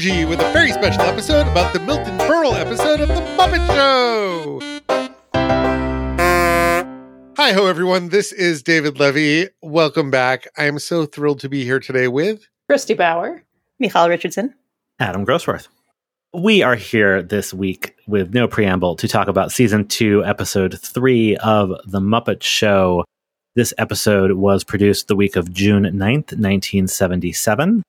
Energy with a very special episode about the Milton Berle episode of The Muppet Show. Hi ho, everyone. This is David Levy. Welcome back. I am so thrilled to be here today with Christy Bauer, Michal Richardson, Adam Grossworth. We are here this week with no preamble to talk about season two, episode three of The Muppet Show. This episode was produced the week of June 9th, 1977.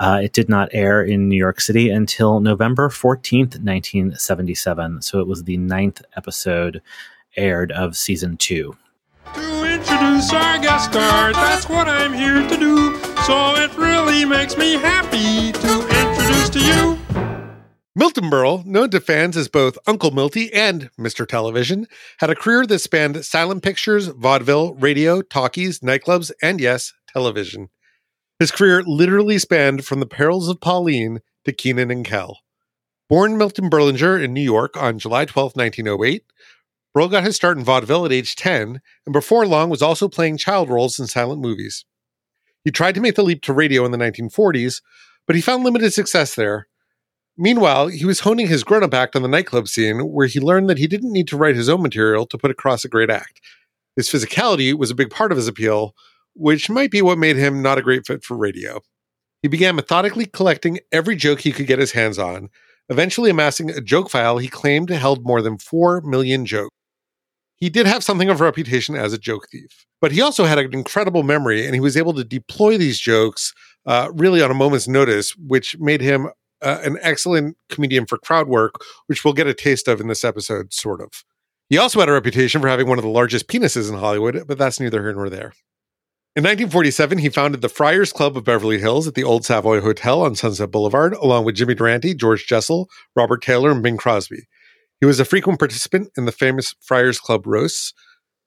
Uh, it did not air in New York City until November 14th, 1977. So it was the ninth episode aired of season two. To introduce our guest star, that's what I'm here to do. So it really makes me happy to introduce to you. Milton Berle, known to fans as both Uncle Milty and Mr. Television, had a career that spanned silent pictures, vaudeville, radio, talkies, nightclubs, and yes, television. His career literally spanned from the perils of Pauline to Kenan and Kel. Born Milton Berlinger in New York on July 12, 1908, Berle got his start in vaudeville at age 10, and before long was also playing child roles in silent movies. He tried to make the leap to radio in the 1940s, but he found limited success there. Meanwhile, he was honing his grown up act on the nightclub scene, where he learned that he didn't need to write his own material to put across a great act. His physicality was a big part of his appeal, which might be what made him not a great fit for radio. He began methodically collecting every joke he could get his hands on, eventually amassing a joke file he claimed held more than 4 million jokes. He did have something of a reputation as a joke thief, but he also had an incredible memory and he was able to deploy these jokes uh, really on a moment's notice, which made him uh, an excellent comedian for crowd work, which we'll get a taste of in this episode, sort of. He also had a reputation for having one of the largest penises in Hollywood, but that's neither here nor there. In 1947, he founded the Friars Club of Beverly Hills at the Old Savoy Hotel on Sunset Boulevard, along with Jimmy Durante, George Jessel, Robert Taylor, and Bing Crosby. He was a frequent participant in the famous Friars Club roasts,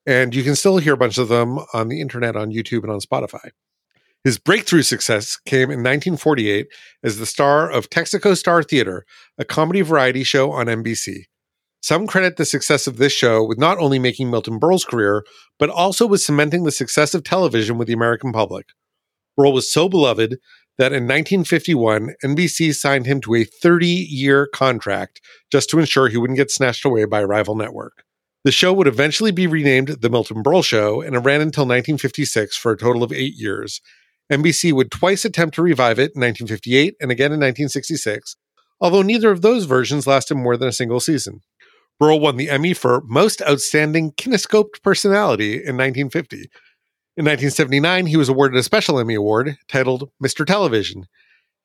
and you can still hear a bunch of them on the internet, on YouTube, and on Spotify. His breakthrough success came in 1948 as the star of Texaco Star Theater, a comedy variety show on NBC. Some credit the success of this show with not only making Milton Berle's career, but also with cementing the success of television with the American public. Berle was so beloved that in 1951, NBC signed him to a 30 year contract just to ensure he wouldn't get snatched away by a rival network. The show would eventually be renamed The Milton Berle Show, and it ran until 1956 for a total of eight years. NBC would twice attempt to revive it in 1958 and again in 1966, although neither of those versions lasted more than a single season. Berle won the Emmy for Most Outstanding Kinescoped Personality in 1950. In 1979, he was awarded a special Emmy Award titled Mr. Television.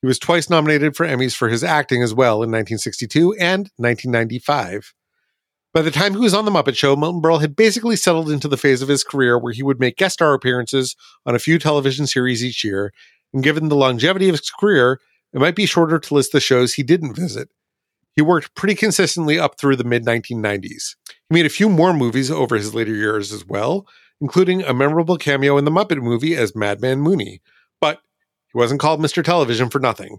He was twice nominated for Emmys for his acting as well in 1962 and 1995. By the time he was on The Muppet Show, Milton Berle had basically settled into the phase of his career where he would make guest star appearances on a few television series each year, and given the longevity of his career, it might be shorter to list the shows he didn't visit. He worked pretty consistently up through the mid 1990s. He made a few more movies over his later years as well, including a memorable cameo in the Muppet movie as Madman Mooney. But he wasn't called Mr. Television for nothing.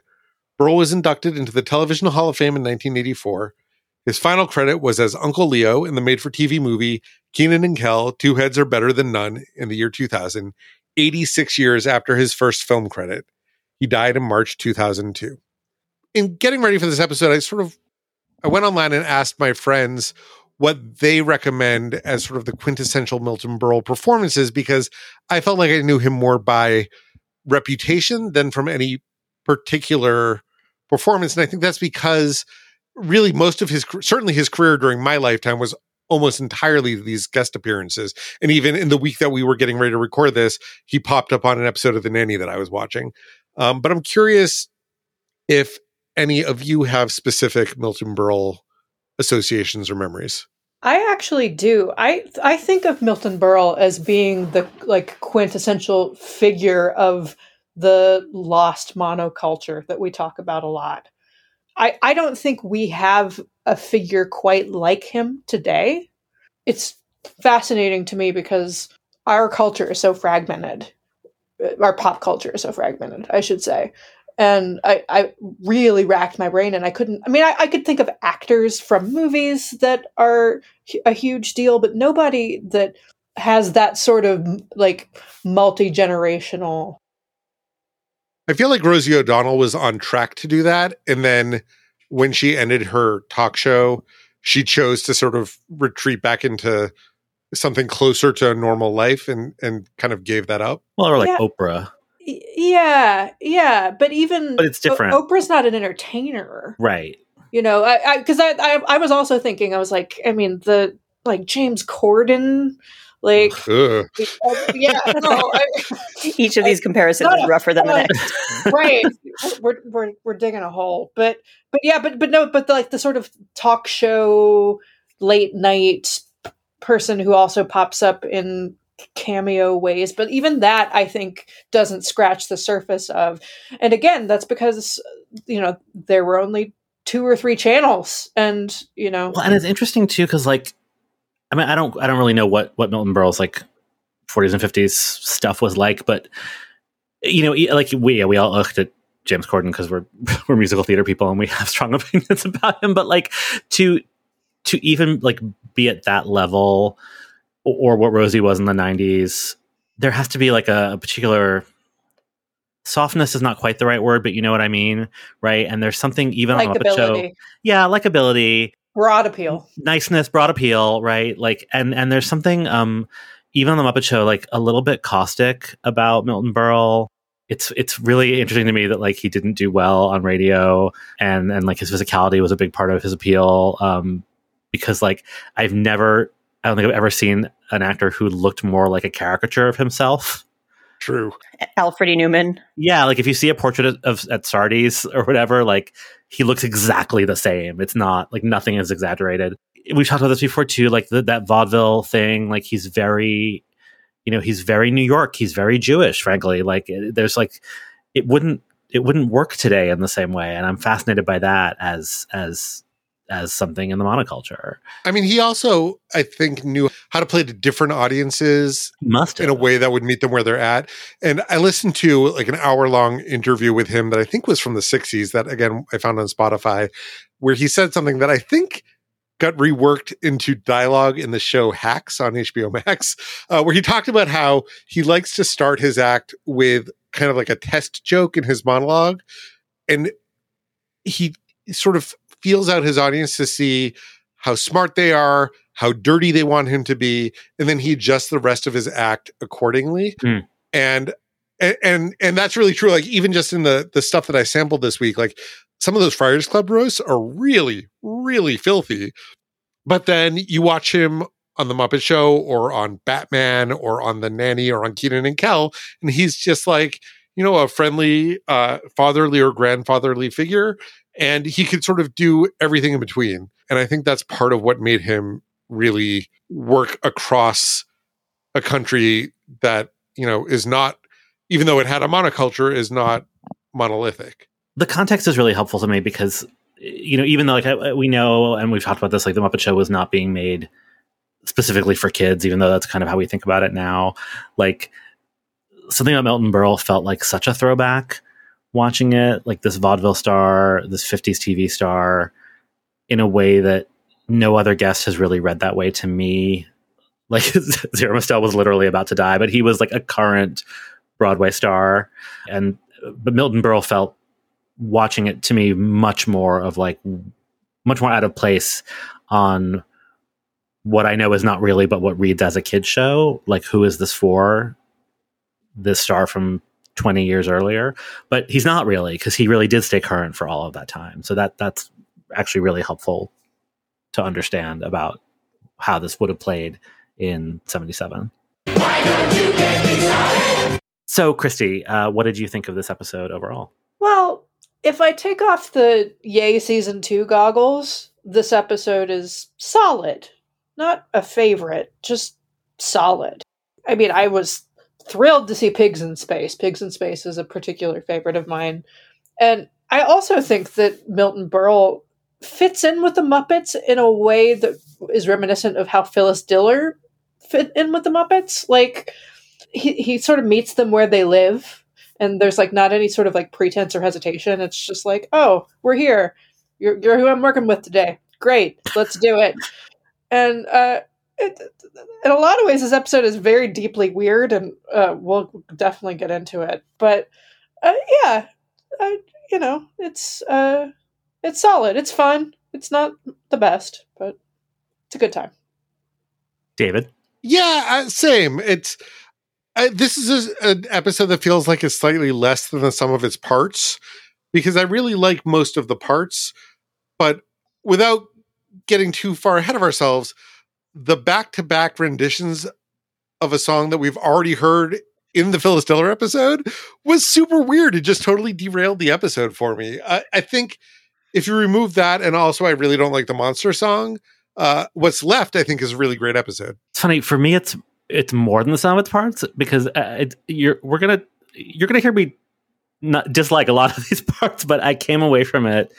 Berle was inducted into the Television Hall of Fame in 1984. His final credit was as Uncle Leo in the made for TV movie Kenan and Kel Two Heads Are Better Than None in the year 2000, 86 years after his first film credit. He died in March 2002. In getting ready for this episode, I sort of I went online and asked my friends what they recommend as sort of the quintessential Milton Berle performances because I felt like I knew him more by reputation than from any particular performance. And I think that's because really most of his certainly his career during my lifetime was almost entirely these guest appearances. And even in the week that we were getting ready to record this, he popped up on an episode of The Nanny that I was watching. Um, but I'm curious if any of you have specific Milton Berle associations or memories. I actually do. I I think of Milton Berle as being the like quintessential figure of the lost monoculture that we talk about a lot. I, I don't think we have a figure quite like him today. It's fascinating to me because our culture is so fragmented. Uh, our pop culture is so fragmented, I should say. And I, I really racked my brain and I couldn't. I mean, I, I could think of actors from movies that are a huge deal, but nobody that has that sort of like multi generational I feel like Rosie O'Donnell was on track to do that. And then when she ended her talk show, she chose to sort of retreat back into something closer to a normal life and and kind of gave that up. Well, or like Yeah. Oprah, Y- Yeah, yeah, but even but it's different, O- Oprah's not an entertainer, right? you know. I because I, I I was also thinking I was like, I mean the like James Corden, like uh, yeah, no, I, Each of these comparisons No, is rougher than the next. right we're, we're we're digging a hole but but yeah but but no but the, like the sort of talk show late night person who also pops up in cameo ways but even that i think doesn't scratch the surface of and again that's because you know there were only two or three channels and you know. Well, and it's interesting too because like, I mean, I don't, I don't really know what what Milton Berle's like 40s and 50s stuff was like, but you know, like we we all looked at James Corden because we're we're musical theater people and we have strong opinions about him, but like to to even like be at that level or, what Rosie was in the 90s, there has to be like a, a particular softness is not quite the right word, but you know what I mean, right? And there's something even on the Muppet Show, yeah, likability, broad appeal niceness, broad appeal, right? Like, and and there's something um even on the Muppet Show like a little bit caustic about Milton Berle. It's it's really interesting to me that like he didn't do well on radio, and and like his physicality was a big part of his appeal. Um, because like I've never, I don't think I've ever seen an actor who looked more like a caricature of himself. True. Alfred E. Neuman. Yeah, like if you see a portrait of, of at Sardi's or whatever, like he looks exactly the same. It's not like nothing is exaggerated. We've talked about this before too, like the, that vaudeville thing. Like he's very, you know, he's very New York. He's very Jewish, frankly. Like it- there's like it wouldn't it wouldn't work today in the same way, and I'm fascinated by that as as as something in the monoculture. I mean, he also, I think, knew how to play to different audiences Must in a way that would meet them where they're at. And I listened to like an hour long interview with him that I think was from the 60s, that again, I found on Spotify, where he said something that I think got reworked into dialogue in the show Hacks on HBO Max, uh, where he talked about how he likes to start his act with kind of like a test joke in his monologue. And he sort of feels out his audience to see how smart they are, how dirty they want him to be, and then he adjusts the rest of his act accordingly. And and and and that's really true. Like even just in the the stuff that I sampled this week, like some of those Friars Club roasts are really, really filthy. But then you watch him on the Muppet Show or on Batman or on the Nanny or on Kenan and Kel, and he's just like, you know, a friendly uh fatherly or grandfatherly figure. And he could sort of do everything in between. And I think that's part of what made him really work across a country that, you know, is not, even though it had a monoculture, is not monolithic. the context is really helpful to me because you know even though like we know and we've talked about this like the muppet show was not being made specifically for kids even though that's kind of how we think about it now like something about milton berle felt like such a throwback watching it like this vaudeville star this 50s tv star in a way that no other guest has really read that way to me like zero Mostel was literally about to die but he was like a current broadway star and but milton berle felt watching it to me much more of like much more out of place on what I know is not really but what reads as a kid show. Like who is this for? This star from 20 years earlier. But he's not really because he really did stay current for all of that time. So that that's actually really helpful to understand about how this would have played in 77. So, Christy, uh, what did you think of this episode overall? Well, if I take off the Yay season two goggles, this episode is solid. Not a favorite, just solid. I mean, I was thrilled to see Pigs in Space. Pigs in Space is a particular favorite of mine. And I also think that Milton Berle fits in with the Muppets in a way that is reminiscent of how Phyllis Diller fit in with the Muppets. Like, he, he sort of meets them where they live and there's like not any sort of like pretense or hesitation. It's just like, oh, we're here. You're, you're who I'm working with today. Great, let's do it. And uh, it, in a lot of ways, this episode is very deeply weird, and uh, we'll definitely get into it. But Uh, yeah, uh, you know, it's uh, it's solid. It's fun. It's not the best, but it's a good time. David. Yeah, uh, same. It's uh, this is a, an episode that feels like it's slightly less than the sum of its parts because I really like most of the parts, but without getting too far ahead of ourselves, the back-to-back renditions of a song that we've already heard in the Phyllis Diller episode was super weird. It just totally derailed the episode for me. I, I think if you remove that, and also I really don't like the monster song, uh, what's left, I think, is a really great episode. It's funny for me. It's it's more than the sum of its parts because uh, it, you're we're gonna you're gonna hear me not dislike a lot of these parts, but I came away from it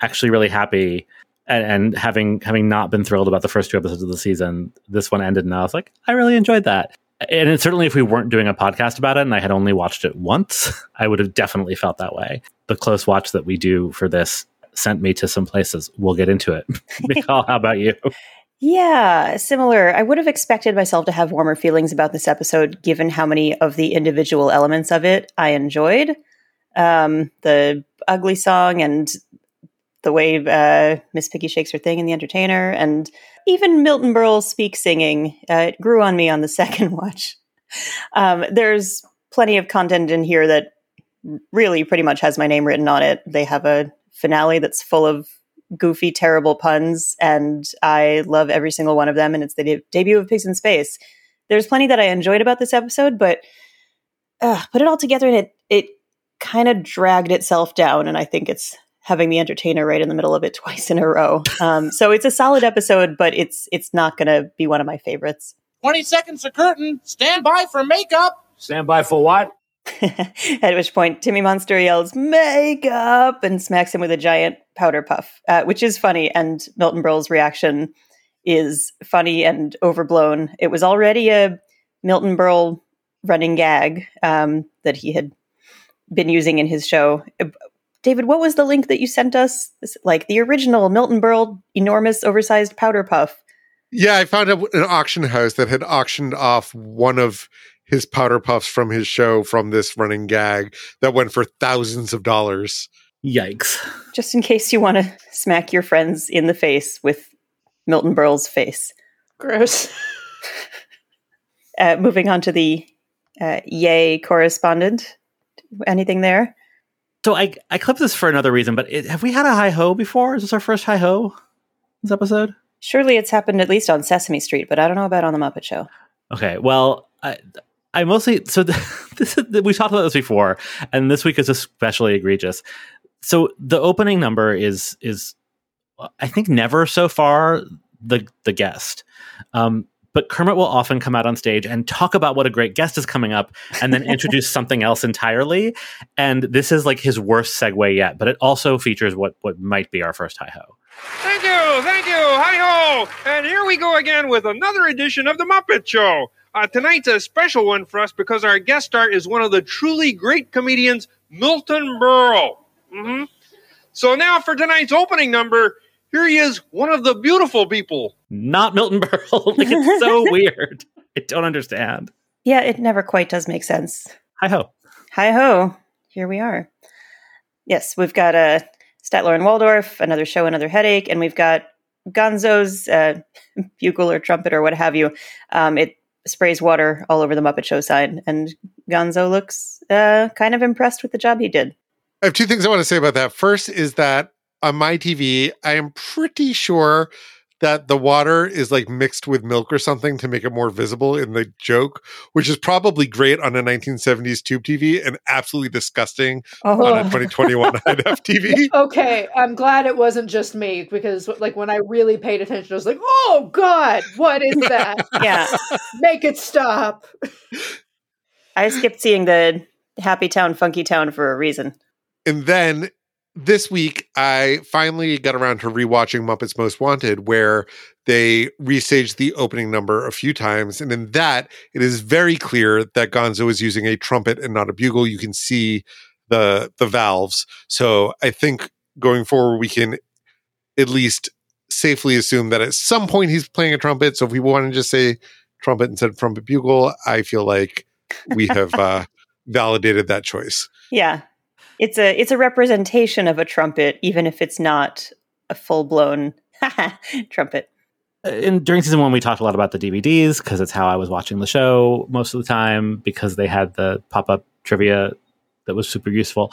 actually really happy. And, and having having not been thrilled about the first two episodes of the season, this one ended, and I was like, I really enjoyed that. And certainly, if we weren't doing a podcast about it, and I had only watched it once, I would have definitely felt that way. The close watch that we do for this sent me to some places. We'll get into it. Michal, how about you? Yeah, similar. I would have expected myself to have warmer feelings about this episode, given how many of the individual elements of it I enjoyed. Um, the ugly song and the way uh, Miss Piggy shakes her thing in The Entertainer, and even Milton Berle speak singing. Uh, it grew on me on the second watch. Um, there's plenty of content in here that really pretty much has my name written on it. They have a finale that's full of goofy, terrible puns, and I love every single one of them. And it's the de- debut of Pigs in Space. There's plenty that I enjoyed about this episode, but uh, put it all together and it it kind of dragged itself down. And I think it's having the entertainer right in the middle of it twice in a row. Um, so it's a solid episode, but it's it's not going to be one of my favorites. 20 seconds to curtain. Stand by for makeup. Stand by for what? At which point, Timmy Monster yells "Makeup" and smacks him with a giant powder puff, uh, which is funny. And Milton Berle's reaction is funny and overblown. It was already a Milton Berle running gag um, that he had been using in his show. David, what was the link that you sent us? This- like the original Milton Berle enormous oversized powder puff. Yeah, I found a, an auction house that had auctioned off one of his powder puffs from his show from this running gag that went for thousands of dollars. Yikes! Just in case you want to smack your friends in the face with Milton Berle's face. Gross. Uh, moving on to the uh, Yay correspondent. Anything there? So I I clipped this for another reason, but it, have we had a hi ho before? Is this our first hi ho? This episode? Surely it's happened at least on Sesame Street, but I don't know about on the Muppet Show. Okay, well, I, I mostly so this is, we talked about this before, and this week is especially egregious. So the opening number is is I think never so far the the guest. Um, but Kermit will often come out on stage and talk about what a great guest is coming up, and then introduce something else entirely. And this is like his worst segue yet, but it also features what what might be our first hi ho. Thank you, thank you, hi ho! And here we go again with another edition of the Muppet Show. Uh, tonight's a special one for us because our guest star is one of the truly great comedians, Milton Berle. hmm So now for tonight's opening number, here he is, one of the beautiful people. Not Milton Berle. like it's so weird. I don't understand. Yeah, it never quite does make sense. Hi ho. Hi ho, here we are. Yes, we've got uh, Statler and Waldorf, another show, another headache, and we've got Gonzo's uh, bugle or trumpet or what have you. Um, it sprays water all over the Muppet Show sign, and Gonzo looks uh, kind of impressed with the job he did. I have two things I want to say about that. First is that on my TV, I am pretty sure that the water is like mixed with milk or something to make it more visible in the joke, which is probably great on a 1970s tube TV and absolutely disgusting on a 2021 IDF TV. Okay, I'm glad it wasn't just me because, like, when I really paid attention, I was like, "Oh God, what is that? Yeah, Make it stop!" I skipped seeing the Happy Town, Funky Town for a reason. And then this week, I finally got around to rewatching Muppets Most Wanted, where they restaged the opening number a few times. And in that, it is very clear that Gonzo is using a trumpet and not a bugle. You can see the the valves. So I think going forward, we can at least safely assume that at some point he's playing a trumpet. So if we want to just say trumpet instead of trumpet bugle, I feel like we have uh, validated that choice. Yeah. It's a it's a representation of a trumpet, even if it's not a full blown trumpet. Uh, in during season one, we talked a lot about the DVDs because it's how I was watching the show most of the time because they had the pop up trivia that was super useful.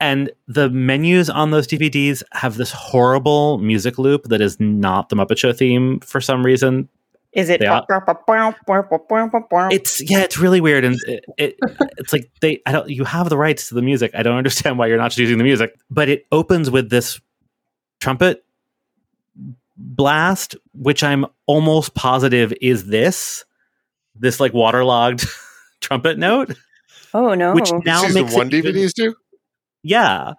And the menus on those DVDs have this horrible music loop that is not the Muppet Show theme for some reason. Is it? It's yeah, it's really weird, and it, it it's like they I don't you have the rights to the music. I don't understand why you're not using the music, but it opens with this trumpet blast, which I'm almost positive is this this like waterlogged trumpet note, oh no! which now Season makes one DVDs do. yeah,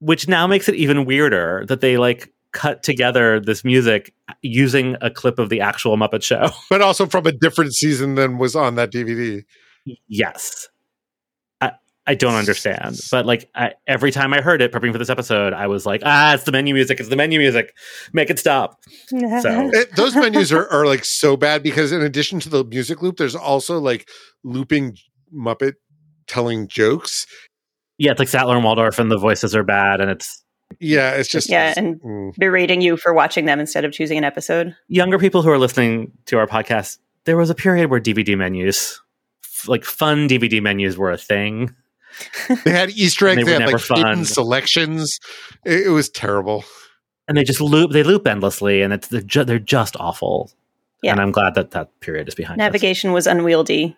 which now makes it even weirder that they like cut together this music using a clip of the actual Muppet Show. but also from a different season than was on that DVD. Yes. I, I don't understand. But like I, every time I heard it prepping for this episode, I was like, ah, it's the menu music. It's the menu music. Make it stop. So It, those menus are, are like so bad because in addition to the music loop, there's also like looping Muppet telling jokes. yeah, it's like Statler and Waldorf and the voices are bad and it's Yeah, it's just Yeah, and- mm. berating you for watching them instead of choosing an episode. younger people who are listening to our podcast. There was a period where DVD menus, f- like fun DVD menus were a thing. they had Easter eggs. They They, had never like hidden selections. It, it was terrible. And they just loop, they loop endlessly and it's, they're, ju- they're just awful. Yeah. And I'm glad that that period is behind us. Navigation was unwieldy.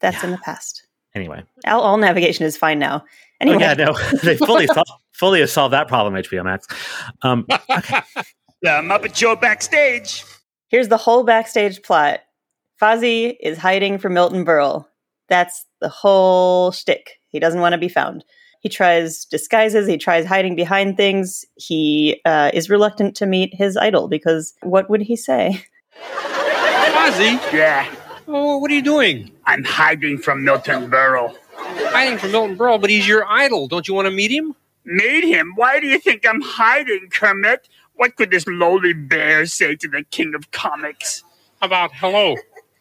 That's in the past. Anyway. All, all navigation is fine now. Anyway, Oh, yeah, no, they fully sol- fully have solved that problem. HBO Max. Um, okay. The Muppet Show backstage. here's the whole backstage plot. Fozzie is hiding from Milton Berle. That's the whole shtick. He doesn't want to be found. He tries disguises. He tries hiding behind things. He uh, is reluctant to meet his idol because what would he say? Fozzie, Yeah, oh, what are you doing? I'm hiding from Milton Berle. Hiding from Milton Berle, but he's your idol. Don't you want to meet him? Meet him? Why do you think I'm hiding, Kermit? What could this lowly bear say to the king of comics? How about hello?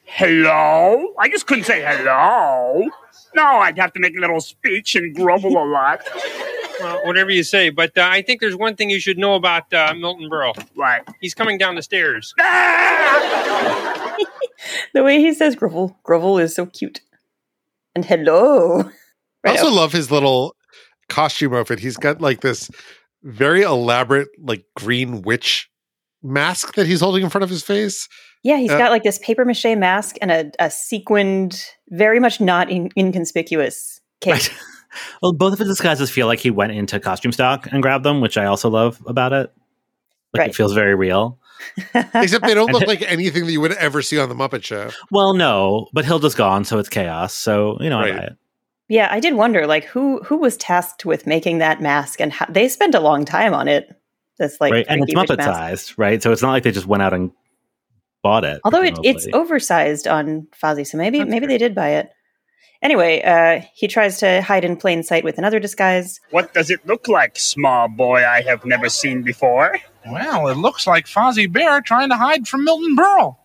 Hello? I just couldn't say hello. No, I'd have to make a little speech and grovel a lot. Well, whatever you say. But uh, I think there's one thing you should know about uh, Milton Berle. What? He's coming down the stairs. Ah! The way he says grovel, grovel is so cute. And hello. I Right, also love his little costume outfit. He's got like this very elaborate, like green witch mask that he's holding in front of his face. Yeah, he's Uh, got like this paper mache mask and a, a sequined, very much not in- inconspicuous cape. Right. well, both of his disguises feel like he went into costume stock and grabbed them, which I also love about it. Like Right. it feels very real. Except they don't look like anything that you would ever see on the Muppet Show. Well, no, but Hilda's gone, so it's chaos. So you know, Right. I buy it. Yeah, I did wonder, like, who who was tasked with making that mask, and how, they spent a long time on it. That's like, right, and it's creepy witch Muppet mask. sized, right? So it's not like they just went out and bought it. Although it, it's oversized on Fozzie, so maybe That's maybe fair. they did buy it. Anyway, uh, he tries to hide in plain sight with another disguise. What does it look like, small boy I have never seen before? Well, it looks like Fozzie Bear trying to hide from Milton Berle.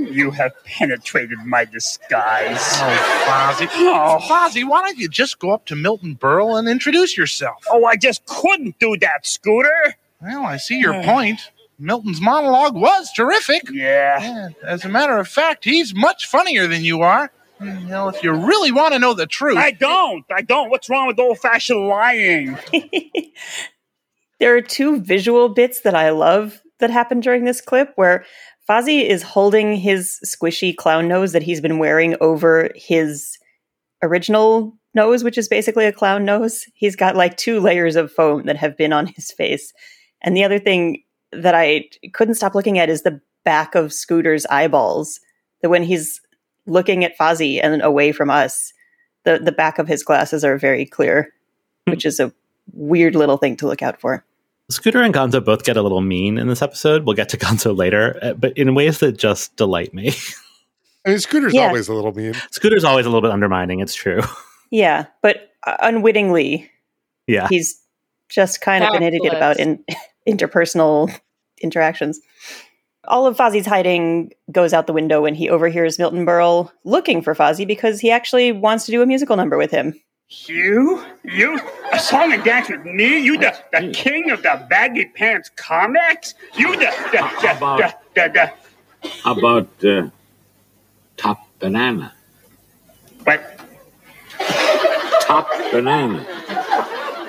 You have penetrated my disguise. Oh, Fozzie. Oh. oh. Fozzie, why don't you just go up to Milton Berle and introduce yourself? Oh, I just couldn't do that, Scooter. Well, I see your point. Milton's monologue was terrific. Yeah. Yeah, as a matter of fact, he's much funnier than you are. You know, if you really want to know the truth, I don't. I don't. What's wrong with old fashioned lying? there are two visual bits that I love that happen during this clip where Fozzie is holding his squishy clown nose that he's been wearing over his original nose, which is basically a clown nose. He's got like two layers of foam that have been on his face. And the other thing that I couldn't stop looking at is the back of Scooter's eyeballs. That when he's looking at Fozzie and away from us, the, the back of his glasses are very clear, hmm. which is a weird little thing to look out for. Scooter and Gonzo both get a little mean in this episode. We'll get to Gonzo later, uh, but in ways that just delight me. I mean, Scooter's Yeah. always a little mean. Scooter's always a little bit undermining. It's true. Yeah, but uh, unwittingly, Yeah. he's just kind of an idiot about in, interpersonal interactions. All of Fozzie's hiding goes out the window when he overhears Milton Berle looking for Fozzie because he actually wants to do a musical number with him. You? You? A song and dance with me? You the, the king of the baggy pants comics? You the the the the, the, the, How about uh, Top Banana? But Top Banana.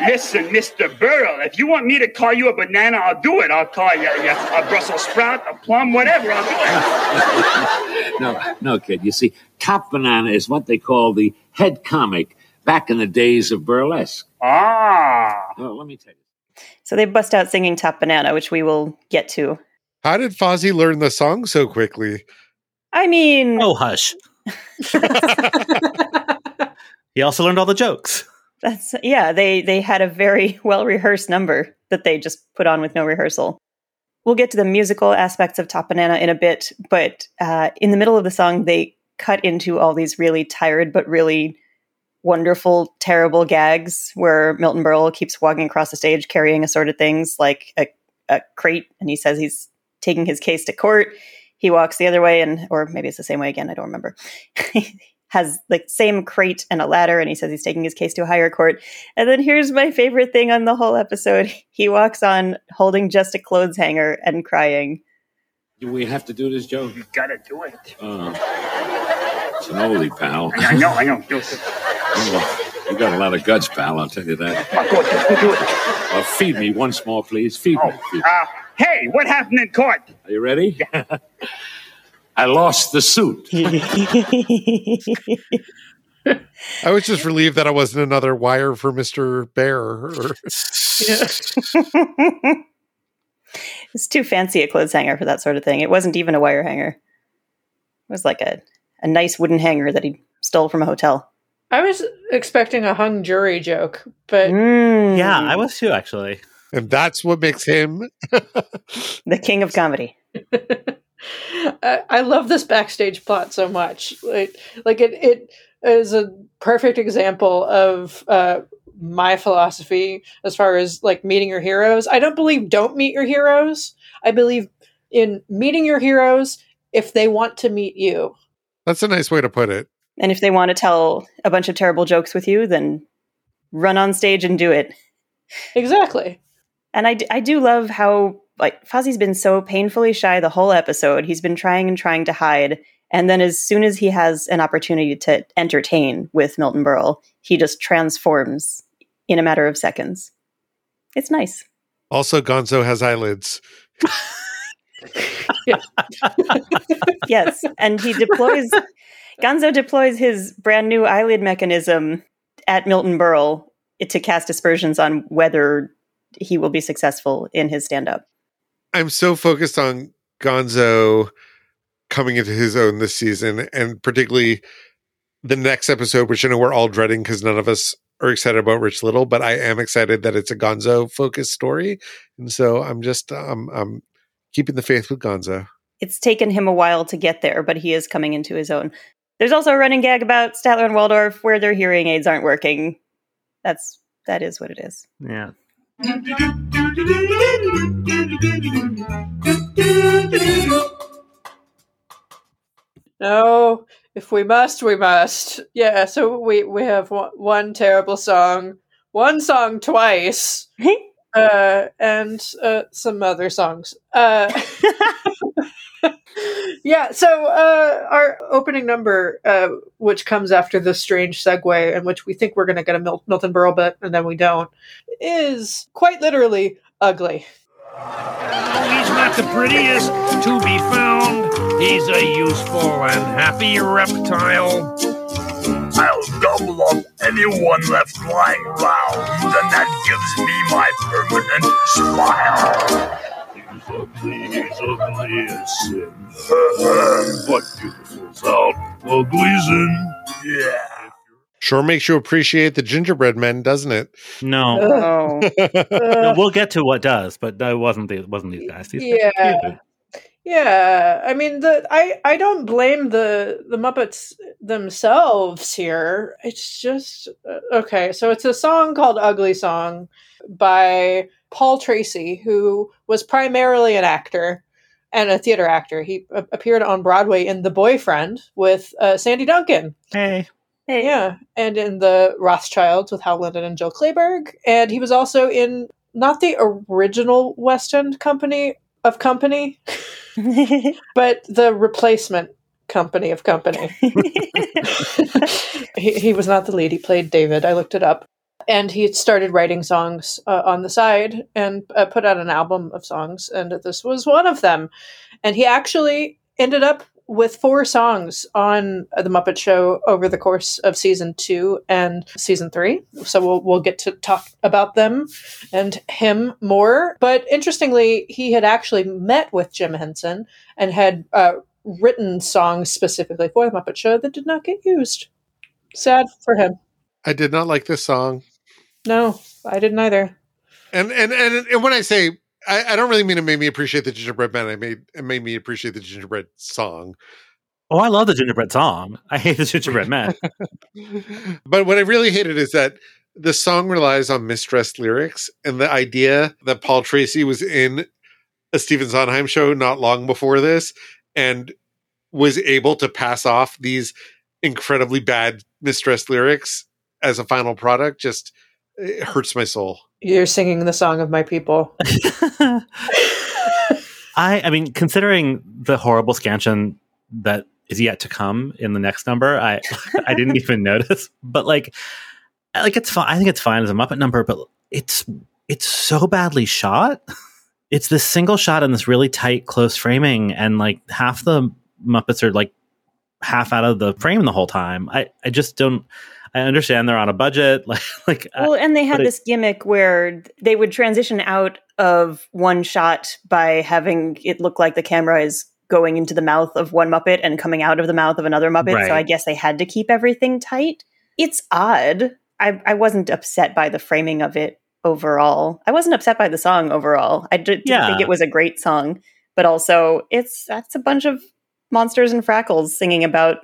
listen, Mr. Berle, if you want me to call you a banana, I'll do it. I'll call you, you a Brussels sprout, a plum, whatever. I'll do it. No, no, kid. You see, Top Banana is what they call the head comic back in the days of burlesque. Ah. Well, let me tell you. So they bust out singing Top Banana, which we will get to. How did Fozzie learn the song so quickly? I mean, Oh, hush. he also learned all the jokes. That's yeah, they they had a very well rehearsed number that they just put on with no rehearsal. We'll get to the musical aspects of Top Banana in a bit, but uh, in the middle of the song, they cut into all these really tired but really wonderful, terrible gags where Milton Berle keeps walking across the stage carrying assorted things like a, a crate, and he says he's taking his case to court. He walks the other way, and or maybe it's the same way again. I don't remember. has the same crate and a ladder, and he says he's taking his case to a higher court. And then here's my favorite thing on the whole episode: he walks on holding just a clothes hanger and crying. Do we have to do this, Joe? You gotta do it. Uh, it's an oldie, pal. I know, I know. Do it. You got a lot of guts, pal. I'll tell you that. Come on, go, go do it. Uh, feed me once more, please. Feed me. Oh, uh, hey, what happened in court? Are you ready? I lost the suit. I was just relieved that I wasn't another wire for Mr. Bear. Or, it's too fancy a clothes hanger for that sort of thing. It wasn't even a wire hanger. It was like a, a nice wooden hanger that he stole from a hotel. I was expecting a hung jury joke, but Mm, Yeah, I was too, actually. and that's what makes him. the king of comedy. I, I love this backstage plot so much. Like, like it, it is a perfect example of uh, my philosophy as far as like meeting your heroes. I don't believe don't meet your heroes. I believe in meeting your heroes if they want to meet you. That's a nice way to put it. And if they want to tell a bunch of terrible jokes with you, then run on stage and do it. Exactly. And I, d- I do love how like Fozzie's been so painfully shy the whole episode. He's been trying and trying to hide, and then as soon as he has an opportunity to entertain with Milton Berle, he just transforms in a matter of seconds. It's nice. Also, Gonzo has eyelids. Yes, and he deploys Gonzo deploys his brand new eyelid mechanism at Milton Berle to cast aspersions on whether he will be successful in his stand up. I'm so focused on Gonzo coming into his own this season, and particularly the next episode, which I know we're all dreading because none of us are excited about Rich Little, but I am excited that it's a Gonzo focused story, and so I'm just um, I'm keeping the faith with Gonzo. It's taken him a while to get there, but he is coming into his own. There's also a running gag about Statler and Waldorf where their hearing aids aren't working. That's that is what it is. Yeah. No, if we must, we must. Yeah, so we we have one, one terrible song, one song twice, uh, and uh, some other songs. Uh, yeah, so uh, our opening number, uh, which comes after the strange segue, in which we think we're going to get a Mil- Milton Berle bit, and then we don't, is quite literally ugly. He's not the prettiest to be found. He's a useful and happy reptile. I'll gobble up anyone left lying around, and that gives me my permanent smile. He's ugly, he's ugly as sin. but beautiful's out, ugly's in. Yeah. Sure makes you appreciate the gingerbread men, doesn't it? No. No, we'll get to what does, but that wasn't the, wasn't these guys. These Yeah. guys. Yeah, I mean the I I don't blame the the Muppets themselves here. It's just uh, okay. So it's a song called "Ugly Song" by Paul Tracey, who was primarily an actor. and a theater actor. He a- appeared on Broadway in The Boyfriend with uh, Sandy Duncan. Hey. Hey, Yeah, and in The Rothschilds with Hal Linden and Jill Clayburgh. And he was also in not the original West End Company of Company, but the replacement company of company. he, he was not the lead. He played David. I looked it up. And he started writing songs uh, on the side and uh, put out an album of songs. And this was one of them. And he actually ended up with four songs on The Muppet Show over the course of season two and season three. So we'll, we'll get to talk about them and him more. But interestingly, he had actually met with Jim Henson and had uh, written songs specifically for The Muppet Show that did not get used. Sad for him. I did not like this song. No, I didn't either. And and and, and when I say I, I don't really mean it made me appreciate the gingerbread man. I made it made me appreciate the gingerbread song. Oh, I love the gingerbread song. I hate the gingerbread man. but what I really hated is that the song relies on misstressed lyrics and the idea that Paul Tracey was in a Stephen Sondheim show not long before this and was able to pass off these incredibly bad misstressed lyrics as a final product just it hurts my soul. You're singing the song of my people. I, I mean, considering the horrible scansion that is yet to come in the next number, I, I didn't even notice. But like, like it's fine. I think it's fine as a Muppet number, but it's it's so badly shot. It's this single shot in this really tight, close framing, and like half the Muppets are like half out of the frame the whole time. I, I just don't. I understand they're on a budget, like like uh, Well, and they had but it- this gimmick where they would transition out of one shot by having it look like the camera is going into the mouth of one Muppet and coming out of the mouth of another Muppet. Right. So I guess they had to keep everything tight. It's odd. I, I wasn't upset by the framing of it overall. I wasn't upset by the song overall. I did, Yeah. think it was a great song, but also it's that's a bunch of monsters and frackles singing about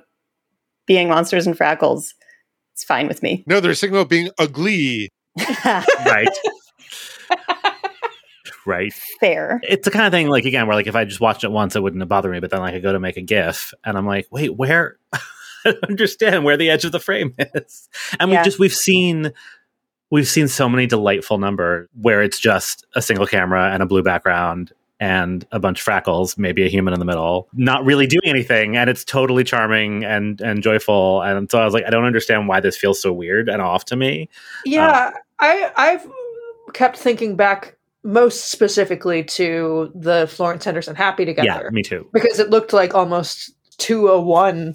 being monsters and frackles. It's fine with me. No, they're singing about being ugly. right, right. Fair. it's the kind of thing like again where like if I just watched it once it wouldn't have bothered me, but then like I go to make a GIF and I'm like, wait, where? I don't understand where the edge of the frame is. And Yeah. we've just we've seen we've seen so many delightful number where it's just a single camera and a blue background and a bunch of frackles, maybe a human in the middle, not really doing anything, and it's totally charming and and joyful. And so I was like, I don't understand why this feels so weird and off to me. Yeah, I I've kept thinking back most specifically to the Florence Henderson Happy Together. Yeah, me too. because it looked like almost two a one,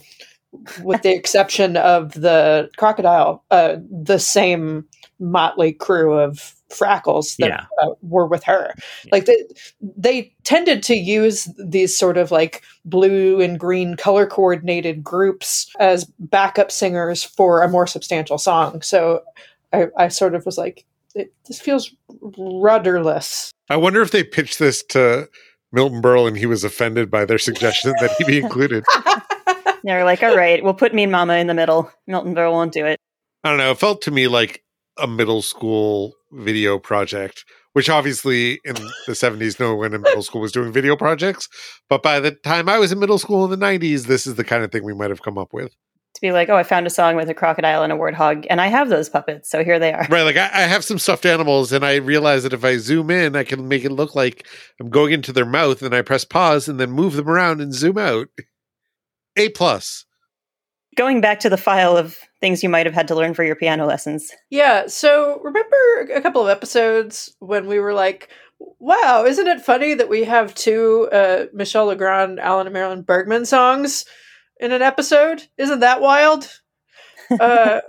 with the exception of the crocodile, uh, the same motley crew of frackles that Yeah. uh, were with her. Like they, they tended to use these sort of like blue and green color coordinated groups as backup singers for a more substantial song. So I, I sort of was like, it, this feels rudderless. I wonder if they pitched this to Milton Berle and he was offended by their suggestion that he be included. They're like, all right, we'll put me and Mama in the middle. Milton Berle won't do it. I don't know. It felt to me like a middle school video project, which obviously in the 70s, no one in middle school was doing video projects. But by the time I was in middle school in the 90s, this is the kind of thing we might have come up with. To be like, oh, I found a song with a crocodile and a warthog, and I have those puppets, so here they are. Right. Like I, I have some stuffed animals, and I realize that if I zoom in, I can make it look like I'm going into their mouth, and I press pause and then move them around and zoom out. A plus. Going back to the file of things you might have had to learn for your piano lessons. Yeah. So remember a couple of episodes when we were like, wow, isn't it funny that we have two uh, Michel Legrand, Alan and Marilyn Bergman songs in an episode? Isn't that wild? uh,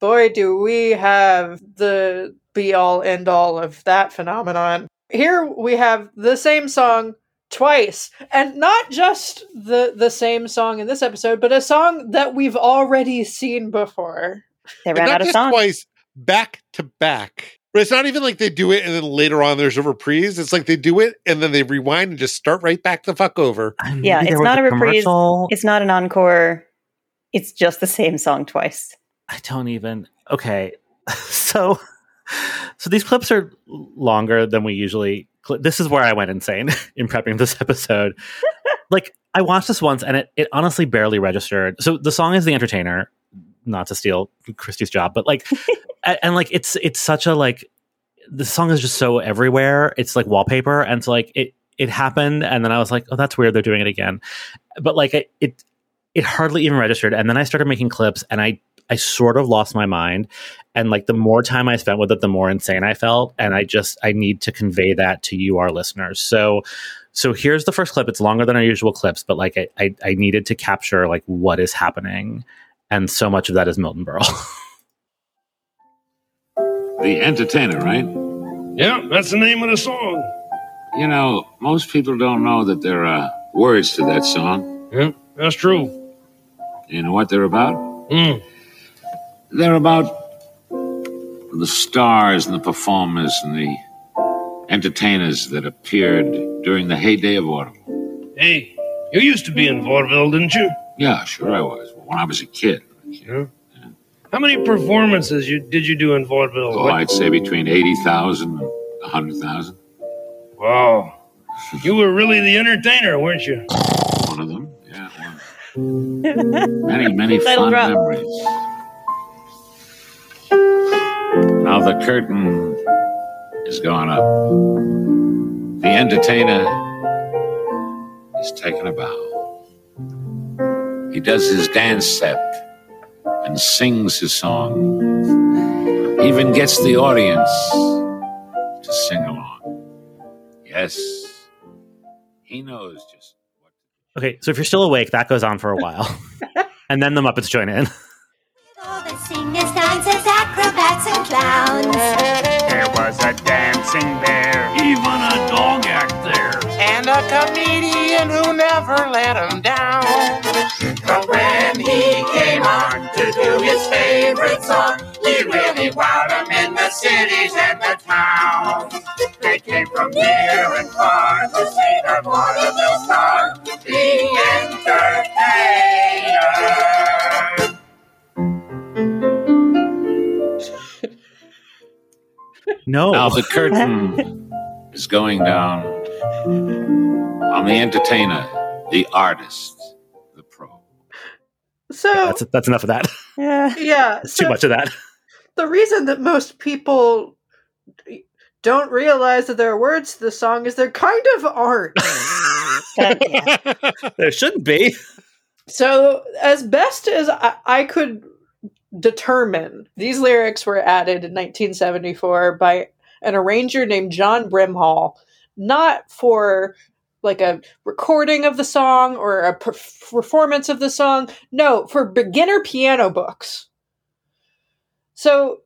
boy, do we have the be all end all of that phenomenon. Here we have the same song twice and not just the the same song in this episode but a song that we've already seen before They ran not out of just songs. twice, back to back. But it's not even like they do it and then later on there's a reprise. It's like they do it and then they rewind and just start right back the fuck over. And Yeah, it's not a reprise. commercial. It's not an encore. It's just the same song twice. I don't even. Okay, so so these clips are longer than we usually cl- this is where I went insane in prepping this episode. like I watched this once and it, it honestly barely registered. So the song is The Entertainer, not to steal Christy's job, but like a- and like it's it's such a like the song is just so everywhere. It's like wallpaper and so like it it happened and then I was like, "Oh, that's weird they're doing it again." But like it it, it hardly even registered and then I started making clips and I I sort of lost my mind and like the more time I spent with it the more insane I felt and I just I need to convey that to you our listeners. So so here's the first clip. It's longer than our usual clips, but like I, I, I needed to capture like what is happening, and so much of that is Milton Berle. The entertainer, right? Yeah, that's the name of the song. You know, most people don't know that there are words to that song. Yeah, that's true. You know what they're about? Mm. They're about the stars and the performers and the entertainers that appeared during the heyday of vaudeville. Hey, you used to be in vaudeville, didn't you? Yeah, sure I was. When I was a kid. Yeah. How many performances you did you do in vaudeville? Oh, I'd say between 80,000 and 100,000. Wow. You were really the entertainer, weren't you? One of them. Yeah, one. Many, many Title fond drop. memories. Now the curtain is gone up. The entertainer is taking a bow. He does his dance step and sings his song. Even gets the audience to sing along. Yes, he knows just what. okay, so if you're still awake, that goes on for a while, and then the Muppets join in. Acrobats, and clowns. There was a dancing bear Even a dog act there. And a comedian who never let him down. But when he came on to do his favorite song, he really wowed them in the cities and the towns. They came from near and far to see the vaudeville star, the entertainer. No, Now the curtain is going down on the entertainer, the artist, the pro. So that's that's enough of that. Yeah. yeah, so Too much of that. the reason that most people don't realize that there are words to the song is there kind of aren't. there shouldn't be. So, as best as I, I could determine, these lyrics were added in 1974 by an arranger named John Brimhall, not for like a recording of the song or a perf- performance of the song. No, for beginner piano books. So,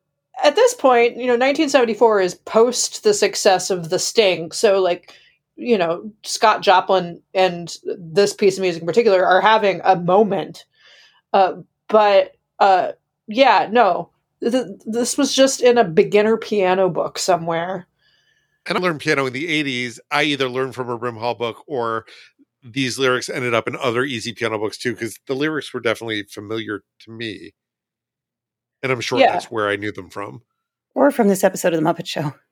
at this point, you know, 1974 is post the success of The Sting. So, like, you know, Scott Joplin and this piece of music in particular are having a moment. Uh, but uh, yeah, no, th- this was just in a beginner piano book somewhere. And I learned piano in the 80s. I either learned from a Brimhall book or these lyrics ended up in other easy piano books too, because the lyrics were definitely familiar to me. And I'm sure Yeah. that's where I knew them from. Or from this episode of The Muppet Show.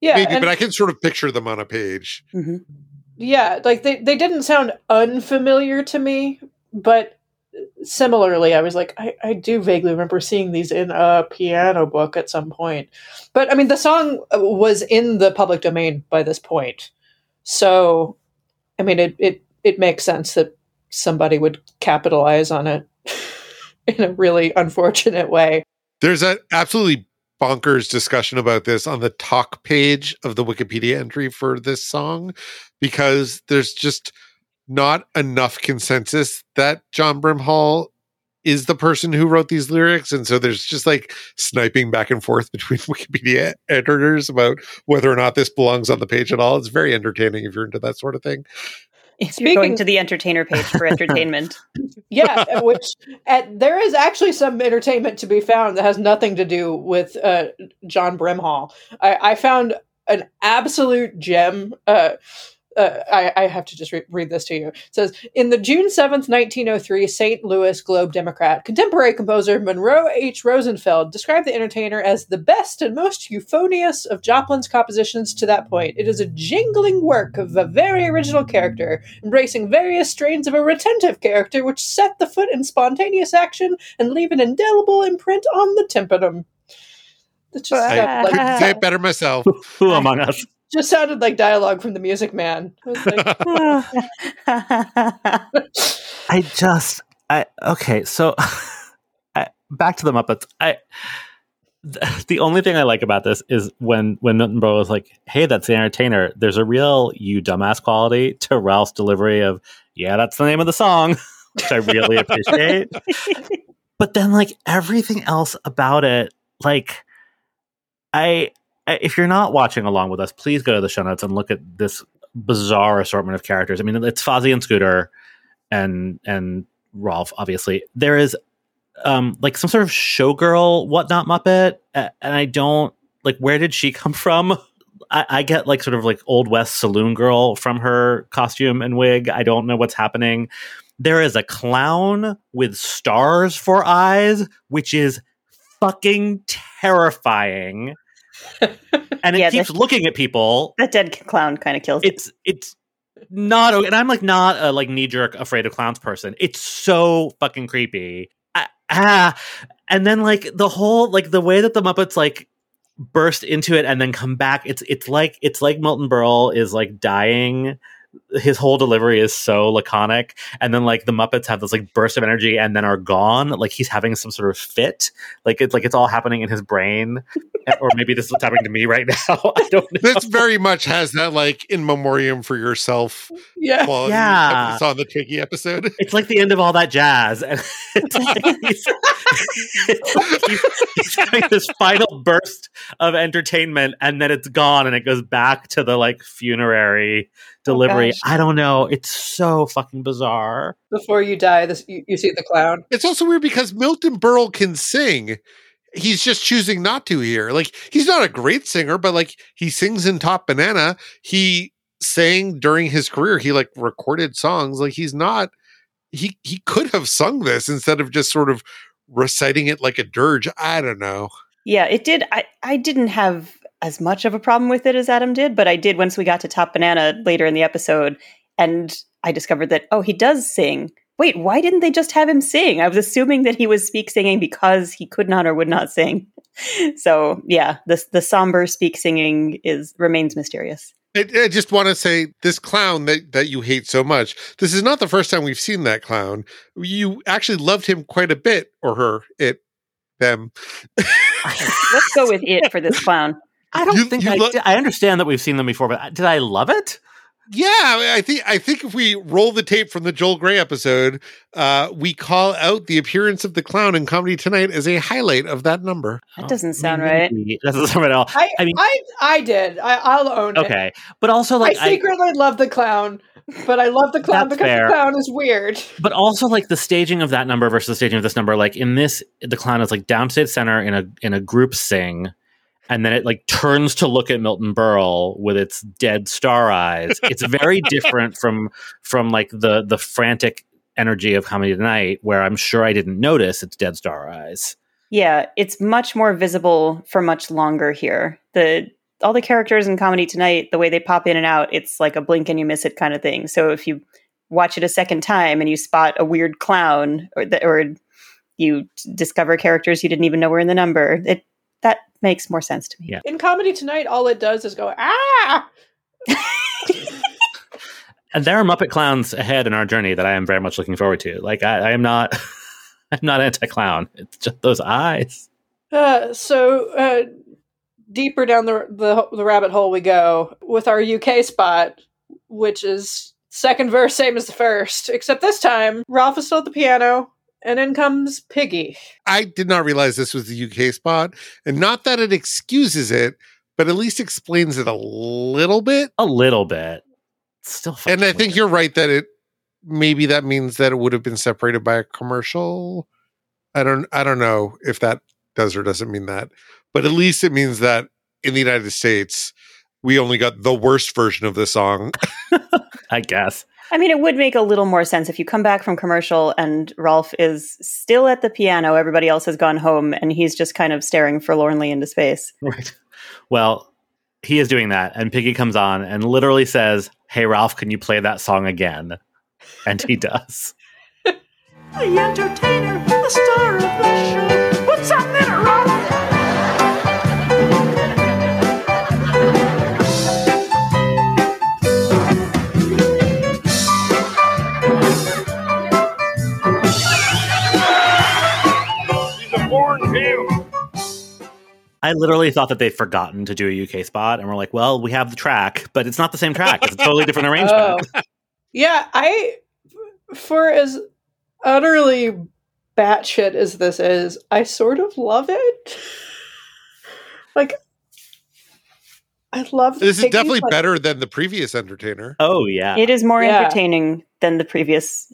Yeah, Maybe, but I can sort of picture them on a page. hmm yeah, like they, they didn't sound unfamiliar to me, but similarly, I was like, I, I do vaguely remember seeing these in a piano book at some point. But I mean, the song was in the public domain by this point. So, I mean, it, it, it makes sense that somebody would capitalize on it in a really unfortunate way. There's an absolutely bonkers discussion about this on the talk page of the Wikipedia entry for this song because there's just not enough consensus that John Brimhall is the person who wrote these lyrics. And so there's just like sniping back and forth between Wikipedia editors about whether or not this belongs on the page at all. It's very entertaining if you're into that sort of thing. If you're going Speaking- to the entertainer page for entertainment. yeah, which at, there is actually some entertainment to be found that has nothing to do with uh, John Brimhall. I, I found an absolute gem. Uh, uh, I, I have to just re- read this to you. It says In the June 7th, 1903 St. Louis Globe Democrat, contemporary composer Monroe H. Rosenfeld described the entertainer as the best and most euphonious of Joplin's compositions to that point. It is a jingling work of a very original character, embracing various strains of a retentive character which set the foot in spontaneous action and leave an indelible imprint on the tympanum. Just, I sounded couldn't like, say it better myself. Who among us? Just sounded like dialogue from the Music Man. I was like, I just, I okay. So, I, back to the Muppets. I the only thing I like about this is when when Milton Berle was like, "Hey, that's the entertainer." There's a real you dumbass quality to Rolf's delivery of, "Yeah, that's the name of the song," which I really appreciate. but then, like everything else about it, like I, I- if you're not watching along with us, please go to the show notes and look at this bizarre assortment of characters. I mean, it's Fozzie and Scooter and and Rolf. Obviously, there is um like some sort of showgirl whatnot Muppet, and I don't like where did she come from. I, I get like sort of like old west saloon girl from her costume and wig. I don't know what's happening. There is a clown with stars for eyes, which is fucking terrifying. and it Yeah, keeps looking at people that dead clown kind of kills it. it's it's not and i'm like not a like knee jerk afraid of clowns person it's so fucking creepy ah, ah and then like the whole like the way that the muppets like burst into it and then come back it's it's like it's like milton berle is like dying his whole delivery is so laconic and then like the muppets have this like burst of energy and then are gone like he's having some sort of fit like it's like it's all happening in his brain or maybe this is what's happening to me right now i don't know This very much has that like in memoriam for yourself yeah. quality Yeah. that we saw in the Twiggy episode. it's like the end of all that jazz. And it's like he's, he's, he's having this final burst of entertainment, and then it's gone, and it goes back to the like funerary Oh, delivery. gosh. I don't know. It's so fucking bizarre. Before you die, this you, you see the clown. It's also weird because Milton Berle can sing. He's just choosing not to here. Like he's not a great singer, but like he sings in Top Banana. He sang during his career. He like recorded songs. Like he's not. He he could have sung this instead of just sort of reciting it like a dirge. I don't know. Yeah, it did. I, I didn't have as much of a problem with it as Adam did, but I did once we got to Top Banana later in the episode, and I discovered that, oh, he does sing. Wait, why didn't they just have him sing? I was assuming that he was speak singing because he could not or would not sing. So yeah, the the somber speak singing is remains mysterious. I, I just want to say this clown that, that you hate so much. This is not the first time we've seen that clown. You actually loved him quite a bit, or her, it, them. Let's go with it for this clown. I don't You- think you I, lo- I understand that we've seen them before, but did I love it? Yeah, I think I think if we roll the tape from the Joel Grey episode, uh, we call out the appearance of the clown in comedy tonight as a highlight of that number. That doesn't sound right. That doesn't sound right at all. I I mean- I I did. I, I'll own it. Okay, but also like I secretly love the clown, but I love the clown because fair. the clown is weird. but also like the staging of that number versus the staging of this number like in this the clown is like downstage center in a in a group sing and then it like turns to look at Milton Berle with its dead star eyes. It's very different from from like the the frantic energy of comedy tonight where I'm sure I didn't notice its dead star eyes. Yeah, it's much more visible for much longer here. The all the characters in comedy tonight, the way they pop in and out, it's like a blink and you miss it kind of thing. So if you watch it a second time and you spot a weird clown or the, or you discover characters you didn't even know were in the number, it that makes more sense to me. Yeah. In comedy tonight, all it does is go ah. And there are Muppet clowns ahead in our journey that I am very much looking forward to. Like I, I am not I'm not anti clown. It's just those eyes. Uh, so uh, deeper down the, the the rabbit hole we go with our UK spot, which is second verse same as the first, except this time Rolf is still at the piano, and in comes Piggy. I did not realize this was the UK spot, and not that it excuses it, but at least explains it a little bit. A little bit. Still And I fucking think you're right that it maybe that means that it would have been separated by a commercial. I don't I don't know if that does or doesn't mean that, but at least it means that in the United States, we only got the worst version of the song. I guess. I mean, it would make a little more sense if you come back from commercial and Rolf is still at the piano, everybody else has gone home, and he's just kind of staring forlornly into space. Right. Well, he is doing that, and Piggy comes on and literally says, Hey, Rolf, can you play that song again? And he does. The entertainer, the star of the show. Put something in I literally thought that they'd forgotten to do a UK spot, and we're like, well, we have the track, but it's not the same track. It's a totally different oh. arrangement. Oh. Yeah, I for as utterly batshit as this is, I sort of love it. Like I love This is definitely like- better than the previous entertainer. Oh, yeah. It is more Yeah. entertaining than the previous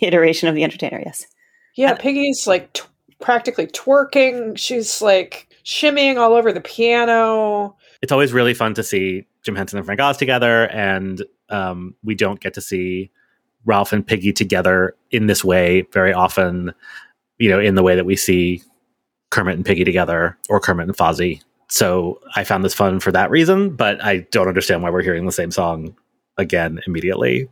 iteration of the entertainer, yes. Yeah, Piggy's like t- practically twerking. She's like shimmying all over the piano. it's always really fun to see Jim Henson and Frank Oz together, and um, we don't get to see Rolf and Piggy together in this way very often. You know, in the way that we see Kermit and Piggy together, or Kermit and Fozzie. So I found this fun for that reason, but I don't understand why we're hearing the same song again immediately.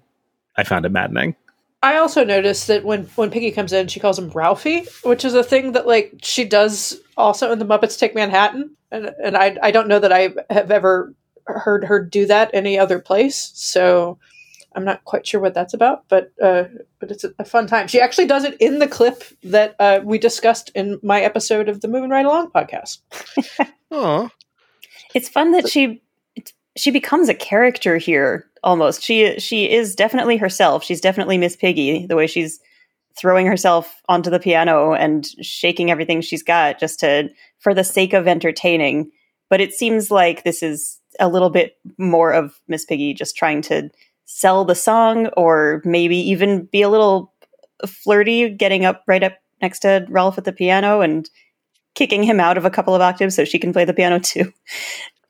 I found it maddening. I also noticed that when when Piggy comes in, she calls him Rolfie, which is a thing that like she does also in the Muppets Take Manhattan, and and I I don't know that I have ever heard her do that any other place, so I'm not quite sure what that's about, but uh, but it's a, a fun time. She actually does it in the clip that uh, we discussed in my episode of the Moving Right Along podcast. Oh, It's fun that she she becomes a character here almost. She she is definitely herself. She's definitely Miss Piggy the way she's throwing herself onto the piano and shaking everything she's got just to for the sake of entertaining. But it seems like this is a little bit more of Miss Piggy just trying to sell the song or maybe even be a little flirty getting up right up next to Rolf at the piano and kicking him out of a couple of octaves so she can play the piano too.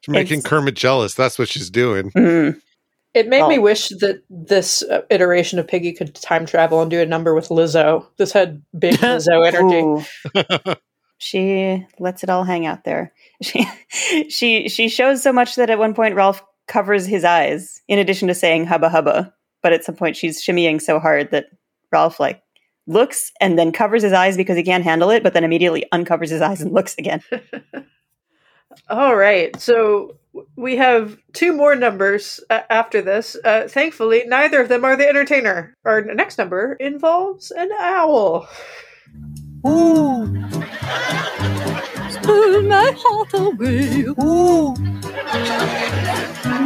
making It's- Kermit jealous. That's what she's doing. Mm. It made me Oh. wish that this uh, iteration of Piggy could time travel and do a number with Lizzo. This had big Lizzo energy. She lets it all hang out there. She she she shows so much that at one point Rolf covers his eyes in addition to saying hubba hubba. But at some point she's shimmying so hard that Rolf like looks and then covers his eyes because he can't handle it, but then immediately uncovers his eyes and looks again. All right, so we have two more numbers uh, after this. Uh, thankfully, neither of them are the entertainer. Our next number involves an owl. Ooh. Spurn my heart away. Ooh.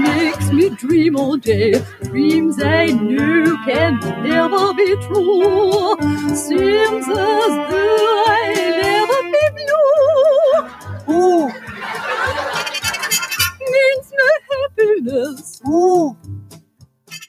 Makes me dream all day. Dreams I know can never be true. Seems as though I never be blue. Ooh. Means my happiness. Ooh.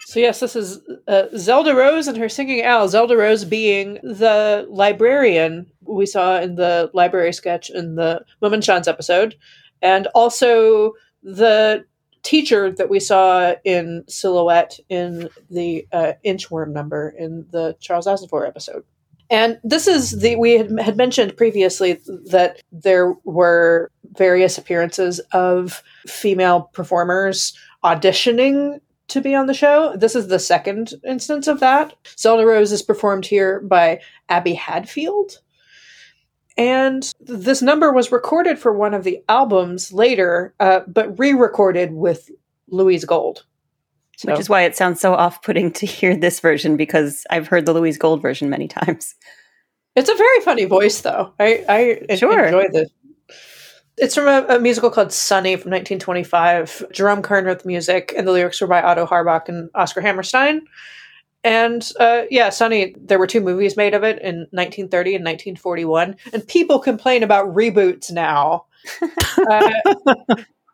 So yes, this is uh, Zelda Rose and her singing owl. Zelda Rose being the librarian we saw in the library sketch in the Mummenschanz episode, and also the teacher that we saw in silhouette in the uh, inchworm number in the Charles Aznavour episode. And this is the we had, mentioned previously that there were various appearances of female performers auditioning to be on the show. This is the second instance of that. Zelda Rose is performed here by Abby Hadfield. And this number was recorded for one of the albums later, uh, but re recorded with Louise Gold. So, Which is why it sounds so off putting to hear this version because I've heard the Louise Gold version many times. it's a very funny voice, though. I, I Sure. enjoy this. It's from a, a musical called Sunny from 1925. Jerome Kern wrote the music, and the lyrics were by Otto Harbach and Oscar Hammerstein. And uh, yeah, Sunny, there were two movies made of it in 1930 and 1941. And people complain about reboots now. uh,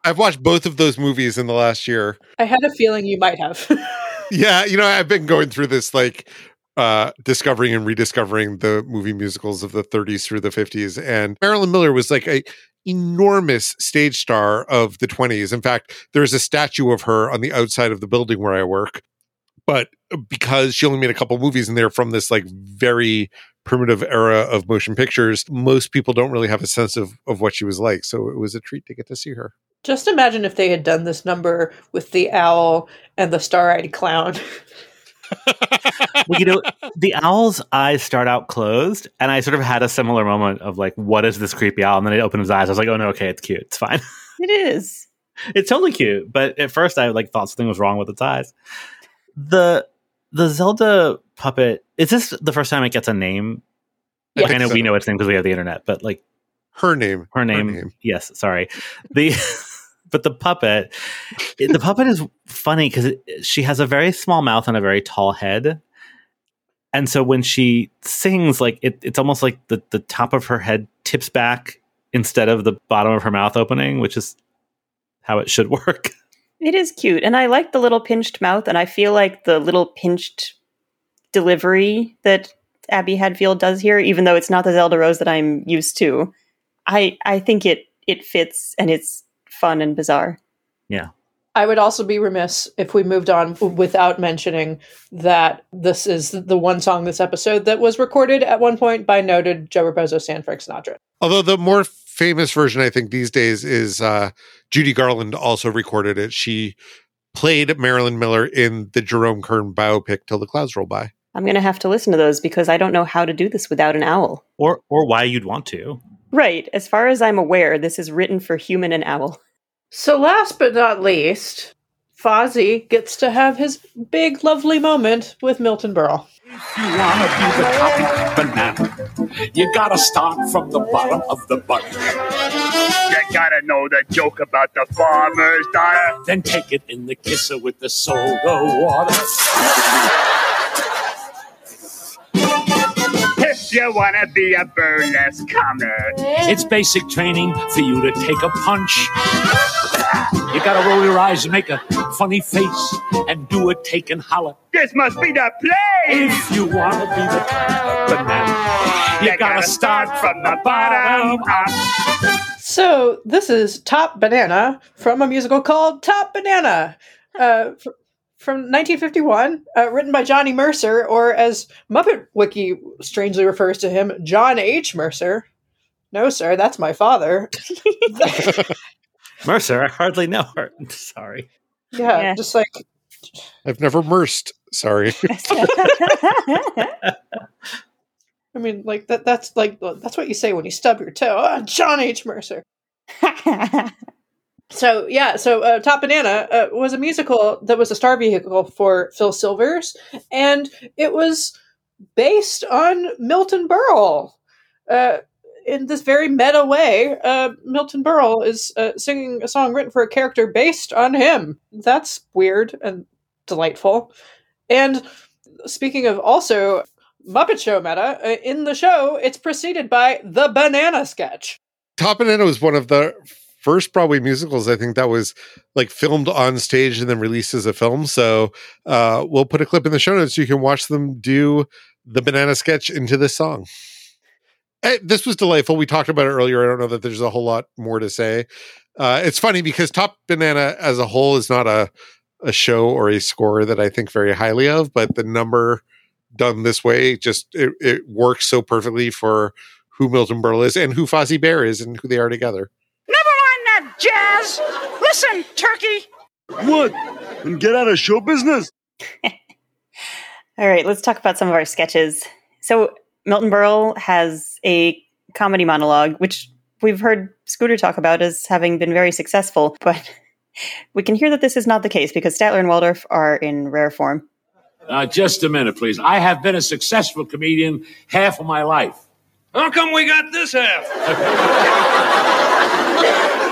I've watched both of those movies in the last year. I had a feeling you might have. Yeah, you know, I've been going through this like uh discovering and rediscovering the movie musicals of the 30s through the 50s and Marilyn Miller was like a enormous stage star of the 20s. In fact, there's a statue of her on the outside of the building where I work. But because she only made a couple movies and they're from this like very primitive era of motion pictures, most people don't really have a sense of, of what she was like. So it was a treat to get to see her. Just imagine if they had done this number with the owl and the star-eyed clown. well, you know, the owl's eyes start out closed, and I sort of had a similar moment of like, "What is this creepy owl?" And then it opened his eyes. I was like, "Oh no, okay, it's cute. It's fine. It is. it's totally cute." But at first, I like thought something was wrong with its eyes. The the Zelda puppet is this the first time it gets a name? I Like, I know so. we know its name because we have the internet, but like Her name. her name, yes, sorry. The but the puppet, the puppet is funny because she has a very small mouth and a very tall head, and so when she sings, like it, it's almost like the the top of her head tips back instead of the bottom of her mouth opening, which is how it should work. It is cute. And I like the little pinched mouth, and I feel like the little pinched delivery that Abby Hadfield does here, even though it's not the Zelda Rose that I'm used to. I I think it it fits and it's fun and bizarre. Yeah. I would also be remiss if we moved on without mentioning that this is the one song this episode that was recorded at one point by noted Joe Raposo San Frank Sinatra. Although the more famous version, I think these days is uh, Judy Garland also recorded it. She played Marilyn Miller in the Jerome Kern biopic "Till the Clouds Roll By." I'm going to have to listen to those because I don't know how to do this without an owl. or or why you'd want to. Right. As far as I'm aware, this is written for human and owl. So, last but not least, Fozzie gets to have his big, lovely moment with Milton Berle. You wanna be the top banana. You gotta start from the bottom of the bun. You gotta know the joke about the farmer's daughter. Then take it in the kisser with the soda water. If you wanna be a burlesque comic. It's basic training for you to take a punch. You gotta roll your eyes and make a funny face and do a take and holler. This must be the place. If you wanna be the top banana, you gotta start from the bottom up. So, this is Top Banana from a musical called Top Banana uh, fr- from 1951, uh, written by Johnny Mercer, or as Muppet Wiki strangely refers to him, John H. Mercer. No, sir, that's my father. Mercer, I hardly know her. Sorry. yeah, Yeah. just like I've never mersed. Sorry. I mean, like that. That's like that's what you say when you stub your toe. Ah, John H. Mercer. So yeah, so uh, Top Banana uh, was a musical that was a star vehicle for Phil Silvers, and it was based on Milton Berle. Uh, in this very meta way, uh, Milton Berle is uh, singing a song written for a character based on him. That's weird and delightful. And speaking of also Muppet Show meta, uh, in the show, it's preceded by the banana sketch. Top Banana was one of the first Broadway musicals I think that was like filmed on stage and then released as a film. So uh, we'll put a clip in the show notes so you can watch them do the banana sketch into this song. Eh, this was delightful. We talked about it earlier. I don't know that there's a whole lot more to say. Uh, it's funny because Top Banana as a whole is not a a show or a score that I think very highly of, but the number done this way just it, it works so perfectly for who Milton Berle is and who Fozzie Bear is and who they are together. Never mind that jazz. Listen, Turkey. What? And get out of show business? All right, let's talk about some of our sketches. So, Milton Berle has a comedy monologue, which we've heard Scooter talk about as having been very successful, but we can hear that this is not the case because Statler and Waldorf are in rare form. Uh, just a minute, please. I have been a successful comedian half of my life. How come we got this half?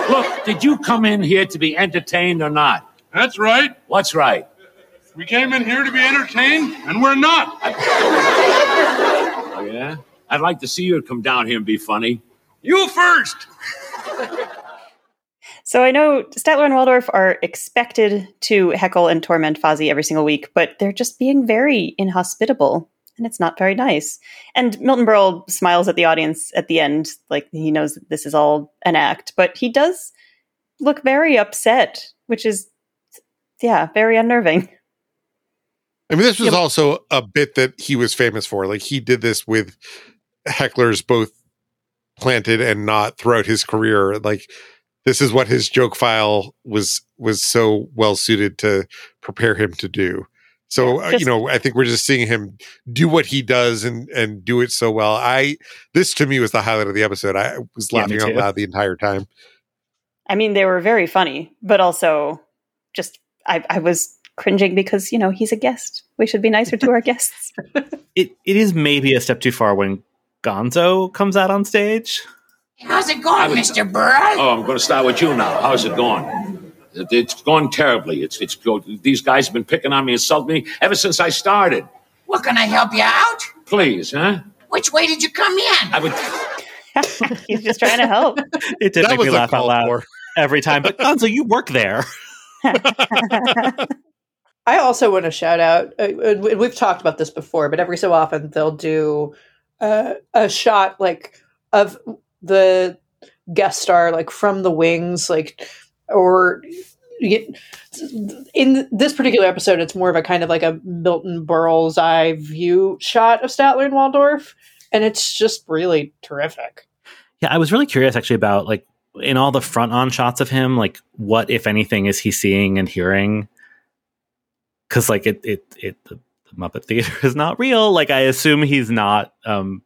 Look, did you come in here to be entertained or not? That's right. What's right? We came in here to be entertained, and we're not. Oh, yeah? I'd like to see you come down here and be funny. You first. So I know Statler and Waldorf are expected to heckle and torment Fozzie every single week, but they're just being very inhospitable. And it's not very nice. And Milton Berle smiles at the audience at the end, like he knows that this is all an act, but he does look very upset, which is, yeah, very unnerving. I mean, this was also a bit that he was famous for. Like he did this with hecklers both planted and not throughout his career. Like this is what his joke file was was so well suited to prepare him to do. So uh, you know, I think we're just seeing him do what he does and and do it so well. I this to me was the highlight of the episode. I was Yeah, laughing out loud the entire time. I mean, they were very funny, but also just I, I was cringing because you know he's a guest. We should be nicer to our guests. It it is maybe a step too far when Gonzo comes out on stage. How's it going, Mr. Berle? Oh, I'm going to start with you now. How's it going? It- It's going terribly. It's it's these guys have been picking on me, insulting me ever since I started. What can I help you out? Please, huh? Which way did you come in? I would. he's just trying to help. It did That make me laugh out loud for. every time. But Gonzo, you work there. I also want to shout out. Uh, and we- we've talked about this before, but every so often they'll do uh, a shot like of the guest star, like from the wings, like or get- in this particular episode, it's more of a kind of like a Milton Berle's eye view shot of Statler and Waldorf, and it's just really terrific. Yeah, I was really curious actually about like in all the front on shots of him, like what if anything is he seeing and hearing? Because like it it it the, the Muppet Theater is not real. Like I assume he's not. um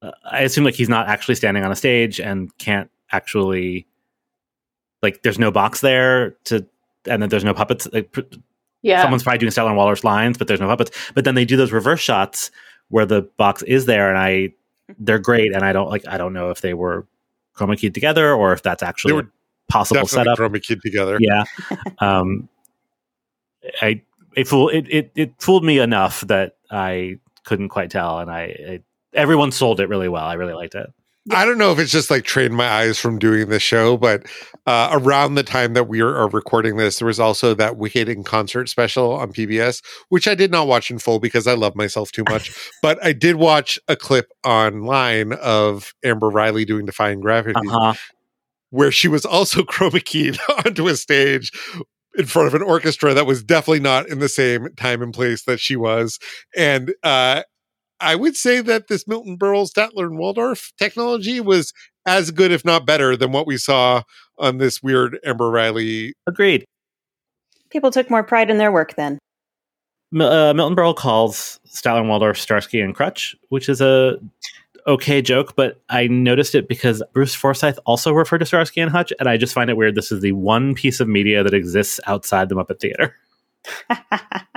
uh, I assume like he's not actually standing on a stage and can't actually like there's no box there to and then there's no puppets. Like, Yeah, someone's probably doing Stellar Waller's lines, but there's no puppets. But then they do those reverse shots where the box is there, and I they're great. And I don't like I don't know if they were chroma keyed together or if that's actually were a possible Definitely setup. chroma keyed together. Yeah, um, I it fool it, it it fooled me enough that I couldn't quite tell, and I, I everyone sold it really well. I really liked it. I don't know if it's just like trained my eyes from doing the show, but uh, around the time that we are, recording this, there was also that Wicked in concert special on PBS, which I did not watch in full because I love myself too much. but I did watch a clip online of Amber Riley doing Defying Gravity, Uh-huh. where she was also chroma keyed onto a stage in front of an orchestra that was definitely not in the same time and place that she was. And uh, I would say that this Milton Berle, Statler, and Waldorf technology was as good, if not better, than what we saw on this weird Amber Riley. Agreed. People took more pride in their work then. Mil- uh, Milton Berle calls Statler and Waldorf Starsky and Crutch, which is a okay joke, but I noticed it because Bruce Forsyth also referred to Starsky and Hutch, and I just find it weird. This is the one piece of media that exists outside the Muppet Theater.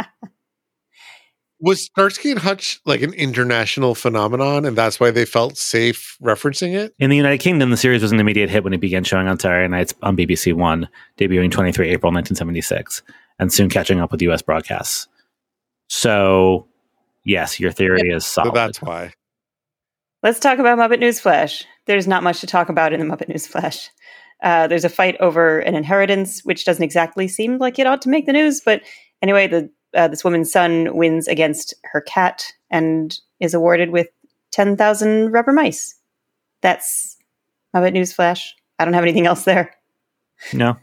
Was Starsky and Hutch like an international phenomenon, and that's why they felt safe referencing it? In the United Kingdom, the series was an immediate hit when it began showing on Saturday nights on BBC One, debuting 23 April 1976, and soon catching up with US broadcasts. So, yes, your theory is So solid. that's why. Let's talk about Muppet Newsflash. There's not much to talk about in the Muppet Newsflash. Uh, there's a fight over an inheritance, which doesn't exactly seem like it ought to make the news. But anyway, the uh, this woman's son wins against her cat and is awarded with ten thousand rubber mice. That's Muppet Newsflash. I don't have anything else there. no.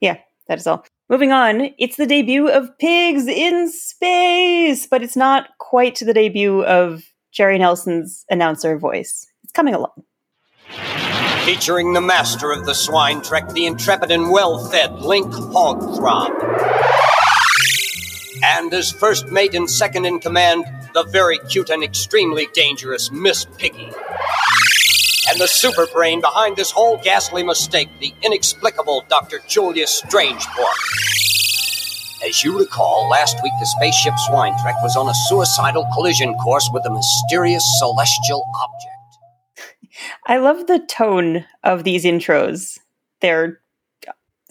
Yeah, that is all. Moving on, it's the debut of Pigs in Space, but it's not quite the debut of Jerry Nelson's announcer voice. It's coming along. Featuring the master of the swine trek, the intrepid and well fed Link Hogthrob. And as first mate and second in command, the very cute and extremely dangerous Miss Piggy. And the super brain behind this whole ghastly mistake, the inexplicable Dr. Julius Strangepork. As you recall, last week the spaceship Swine Trek was on a suicidal collision course with a mysterious celestial object. I love the tone of these intros. They're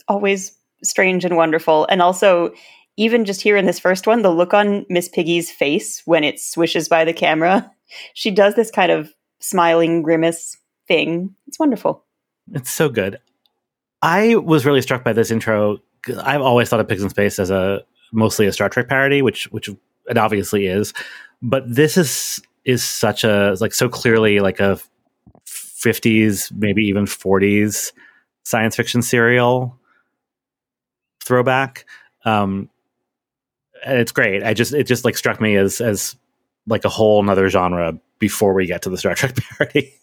always strange and wonderful. And also, even just here in this first one, the look on Miss Piggy's face when it swishes by the camera, she does this kind of smiling grimace thing. It's wonderful. It's so good. I was really struck by this intro. I've always thought of Pigs in Space as a mostly a Star Trek parody, which which it obviously is. but this is is such a like so clearly like a 50s maybe even 40s science fiction serial throwback um and it's great i just it just like struck me as as like a whole nother genre before we get to the star trek parody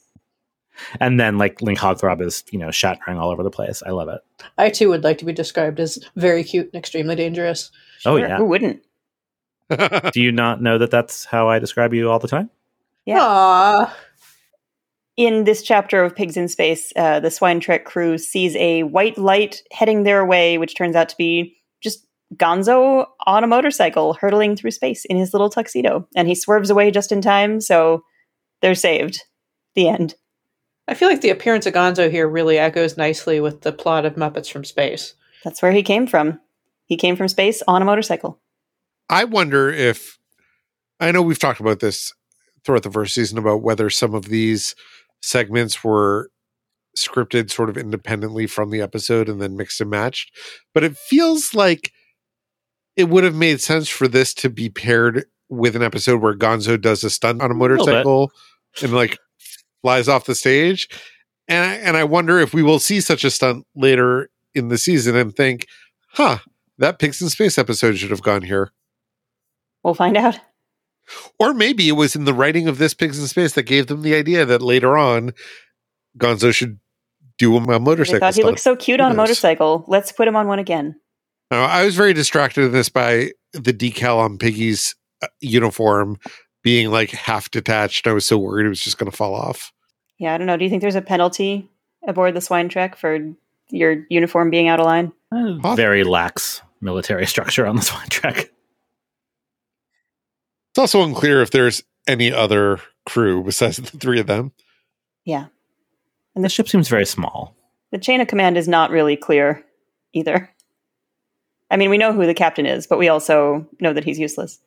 and then like link hogthrob is you know shattering all over the place i love it I too would like to be described as very cute and extremely dangerous. oh yeah Who wouldn't? do you not know that that's how i describe you all the time Yeah. Aww. In this chapter of Pigs in Space, uh, the Swine Trek crew sees a white light heading their way, which turns out to be just Gonzo on a motorcycle hurtling through space in his little tuxedo. And he swerves away just in time, so they're saved. The end. I feel like the appearance of Gonzo here really echoes nicely with the plot of Muppets from Space. That's where he came from. He came from space on a motorcycle. I wonder if I know we've talked about this throughout the first season about whether some of these segments were scripted sort of independently from the episode and then mixed and matched. But it feels like it would have made sense for this to be paired with an episode where Gonzo does a stunt on a little bit. motorcycle and like flies off the stage. And I, and I wonder if we will see such a stunt later in the season and think, huh, that Pigs in Space episode should have gone here. We'll find out. Or maybe it was in the writing of this Pigs in Space that gave them the idea that later on Gonzo should do a, a They motorcycle. thought he stunt. looked so cute Who on a motorcycle. Let's put him on one again. Now, I was very distracted in this by the decal on Piggy's uh, uniform being like half detached. I was so worried it was just going to fall off. Yeah, I don't know. Do you think there's a penalty aboard the Swine Trek for your uniform being out of line? Uh, very lax military structure on the Swine Trek It's also unclear if there's any other crew besides the three of them. Yeah. and the ship seems very small The chain of command is not really clear either. I mean, we know who the captain is, but we also know that he's useless.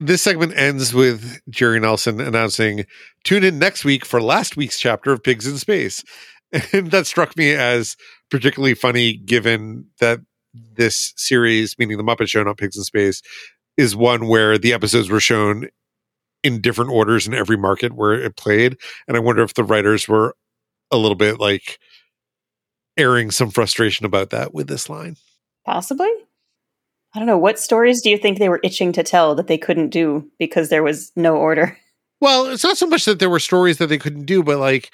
This segment ends with Jerry Nelson announcing, tune in next week for last week's chapter of Pigs in Space. And that struck me as particularly funny given that this series, meaning the Muppet Show, not Pigs in Space, is one where the episodes were shown in different orders in every market where it played. And I wonder if the writers were a little bit like airing some frustration about that with this line. Possibly? I don't know. What stories do you think they were itching to tell that they couldn't do because there was no order? Well, it's not so much that there were stories that they couldn't do, but like,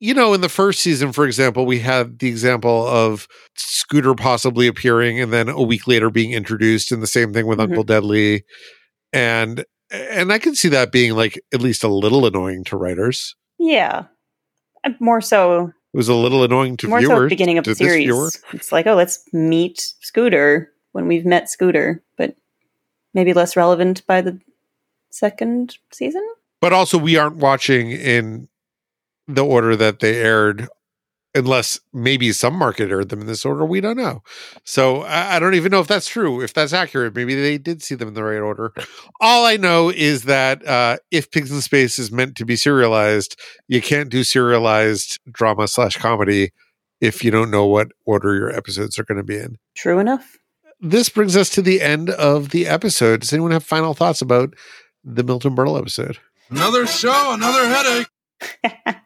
you know, in the first season, for example, we had the example of Scooter possibly appearing and then a week later being introduced, and the same thing with Mhm. Uncle Deadly. And and I can see that being like at least a little annoying to writers. Yeah. Uh, More so, It was a little annoying to more so at viewers. the beginning of the series. viewer. It's like, oh, let's meet Scooter when we've met Scooter, but maybe less relevant by the second season? But also, we aren't watching in the order that they aired, unless maybe some market aired them in this order. We don't know. So I, I don't even know if that's true. If that's accurate, maybe they did see them in the right order. All I know is that uh, if Pigs in Space is meant to be serialized, you can't do serialized drama slash comedy if you don't know what order your episodes are going to be in. True enough. This brings us to the end of the episode. Does anyone have final thoughts about the Milton Berle episode? Another show, another headache.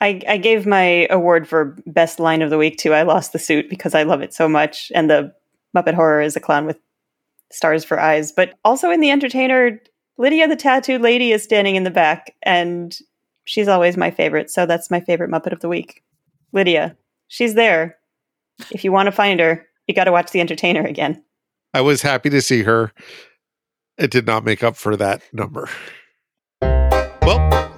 I, I gave my award for best line of the week to I Lost the Suit because I love it so much. And the Muppet Horror is a clown with stars for eyes. But also in The Entertainer, Lydia the Tattooed Lady is standing in the back, and she's always my favorite. So that's my favorite Muppet of the week. Lydia, she's there. If you want to find her, you got to watch The Entertainer again. I was happy to see her. It did not make up for that number.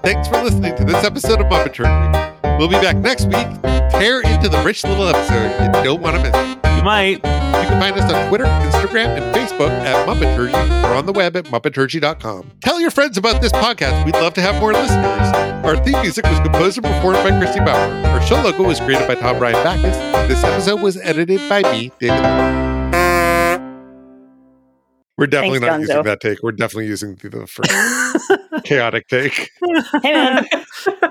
Thanks for listening to this episode of Muppetturgy. We'll be back next week. Tear into the Rich Little episode you don't want to miss. It. You might. You can find us on Twitter, Instagram, and Facebook at Muppetturgy or on the web at Muppetturgy.com. Tell your friends about this podcast. We'd love to have more listeners. Our theme music was composed and performed by Christy Bauer. Our show logo was created by Tom Brian Backus. This episode was edited by me, David. We're definitely Thanks, not using that take. We're definitely using the, the first chaotic take. Hey, man.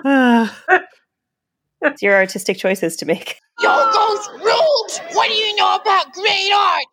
it's your artistic choices to make. Yogos ruled! What do you know about great art?